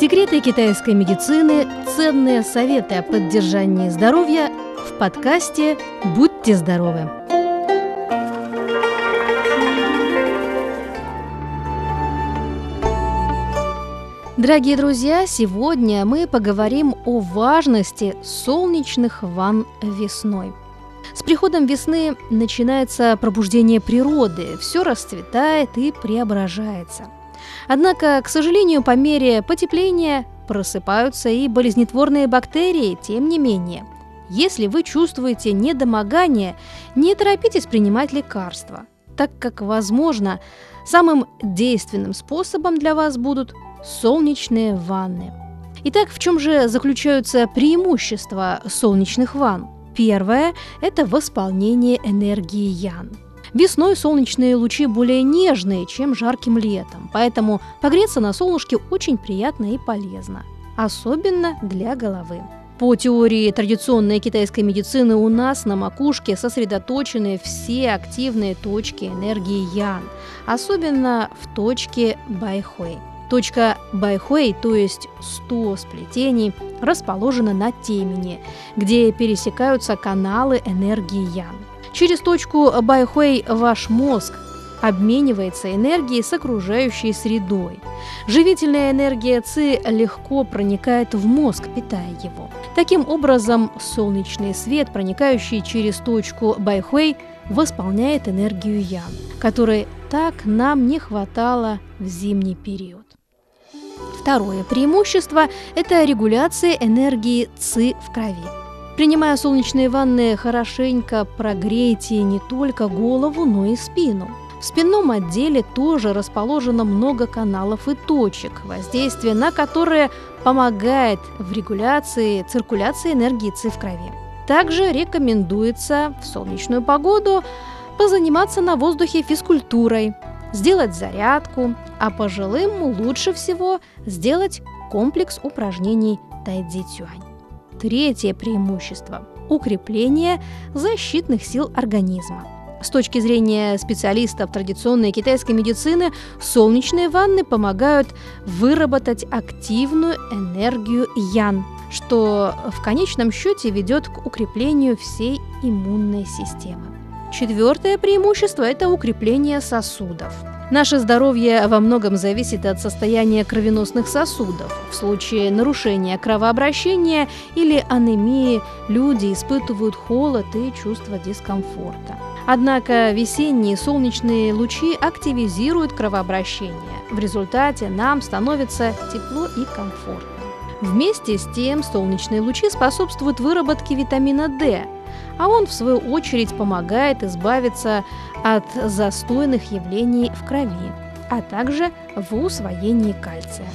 Секреты китайской медицины, ценные советы о поддержании здоровья в подкасте «Будьте здоровы». Дорогие друзья, сегодня мы поговорим о важности солнечных ванн весной. С приходом весны начинается пробуждение природы, все расцветает и преображается. Однако, к сожалению, по мере потепления просыпаются и болезнетворные бактерии, тем не менее. Если вы чувствуете недомогание, не торопитесь принимать лекарства, так как, возможно, самым действенным способом для вас будут солнечные ванны. Итак, в чем же заключаются преимущества солнечных ванн? Первое – это восполнение энергии Ян. Весной солнечные лучи более нежные, чем жарким летом, поэтому погреться на солнышке очень приятно и полезно, особенно для головы. По теории традиционной китайской медицины у нас на макушке сосредоточены все активные точки энергии Ян, особенно в точке Байхуэй. Точка Байхуэй, то есть 100 сплетений, расположена на темени, где пересекаются каналы энергии Ян. Через точку Байхуэй ваш мозг обменивается энергией с окружающей средой. Живительная энергия ЦИ легко проникает в мозг, питая его. Таким образом, солнечный свет, проникающий через точку Байхуэй, восполняет энергию Ян, которой так нам не хватало в зимний период. Второе преимущество – это регуляция энергии ЦИ в крови. Принимая солнечные ванны, хорошенько прогрейте не только голову, но и спину. В спинном отделе тоже расположено много каналов и точек, воздействие на которые помогает в регуляции циркуляции энергии ЦИ в крови. Также рекомендуется в солнечную погоду позаниматься на воздухе физкультурой, сделать зарядку, а пожилым лучше всего сделать комплекс упражнений Тайцзи Цюань. Третье преимущество – укрепление защитных сил организма. С точки зрения специалистов традиционной китайской медицины, солнечные ванны помогают выработать активную энергию ян, что в конечном счете ведет к укреплению всей иммунной системы. Четвертое преимущество – это укрепление сосудов. Наше здоровье во многом зависит от состояния кровеносных сосудов. В случае нарушения кровообращения или анемии люди испытывают холод и чувство дискомфорта. Однако весенние солнечные лучи активизируют кровообращение. В результате нам становится тепло и комфортно. Вместе с тем солнечные лучи способствуют выработке витамина D, а он, в свою очередь, помогает избавиться от застойных явлений в крови, а также в усвоении кальция.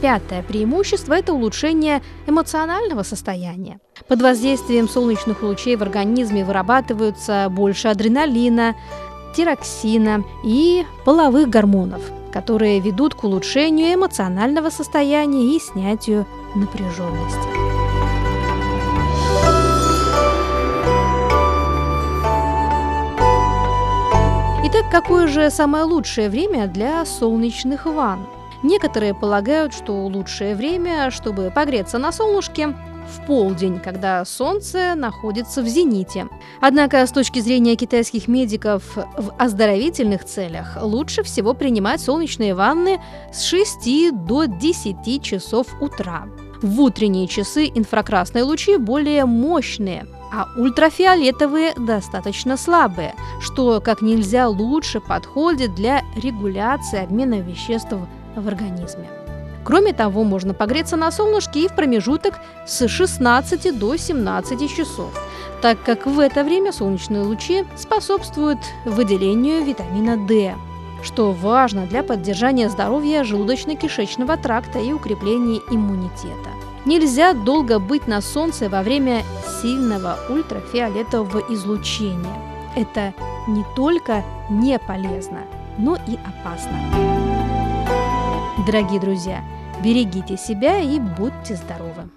Пятое преимущество – это улучшение эмоционального состояния. Под воздействием солнечных лучей в организме вырабатываются больше адреналина, тироксина и половых гормонов, которые ведут к улучшению эмоционального состояния и снятию напряженности. Какое же самое лучшее время для солнечных ванн? Некоторые полагают, что лучшее время, чтобы погреться на солнышке, в полдень, когда солнце находится в зените. Однако, с точки зрения китайских медиков, в оздоровительных целях лучше всего принимать солнечные ванны с 6 до 10 часов утра. В утренние часы инфракрасные лучи более мощные, а ультрафиолетовые достаточно слабые, что как нельзя лучше подходит для регуляции обмена веществ в организме. Кроме того, можно погреться на солнышке и в промежуток с 16 до 17 часов, так как в это время солнечные лучи способствуют выделению витамина D, что важно для поддержания здоровья желудочно-кишечного тракта и укрепления иммунитета. Нельзя долго быть на солнце во время сильного ультрафиолетового излучения. Это не только не полезно, но и опасно. Дорогие друзья, берегите себя и будьте здоровы!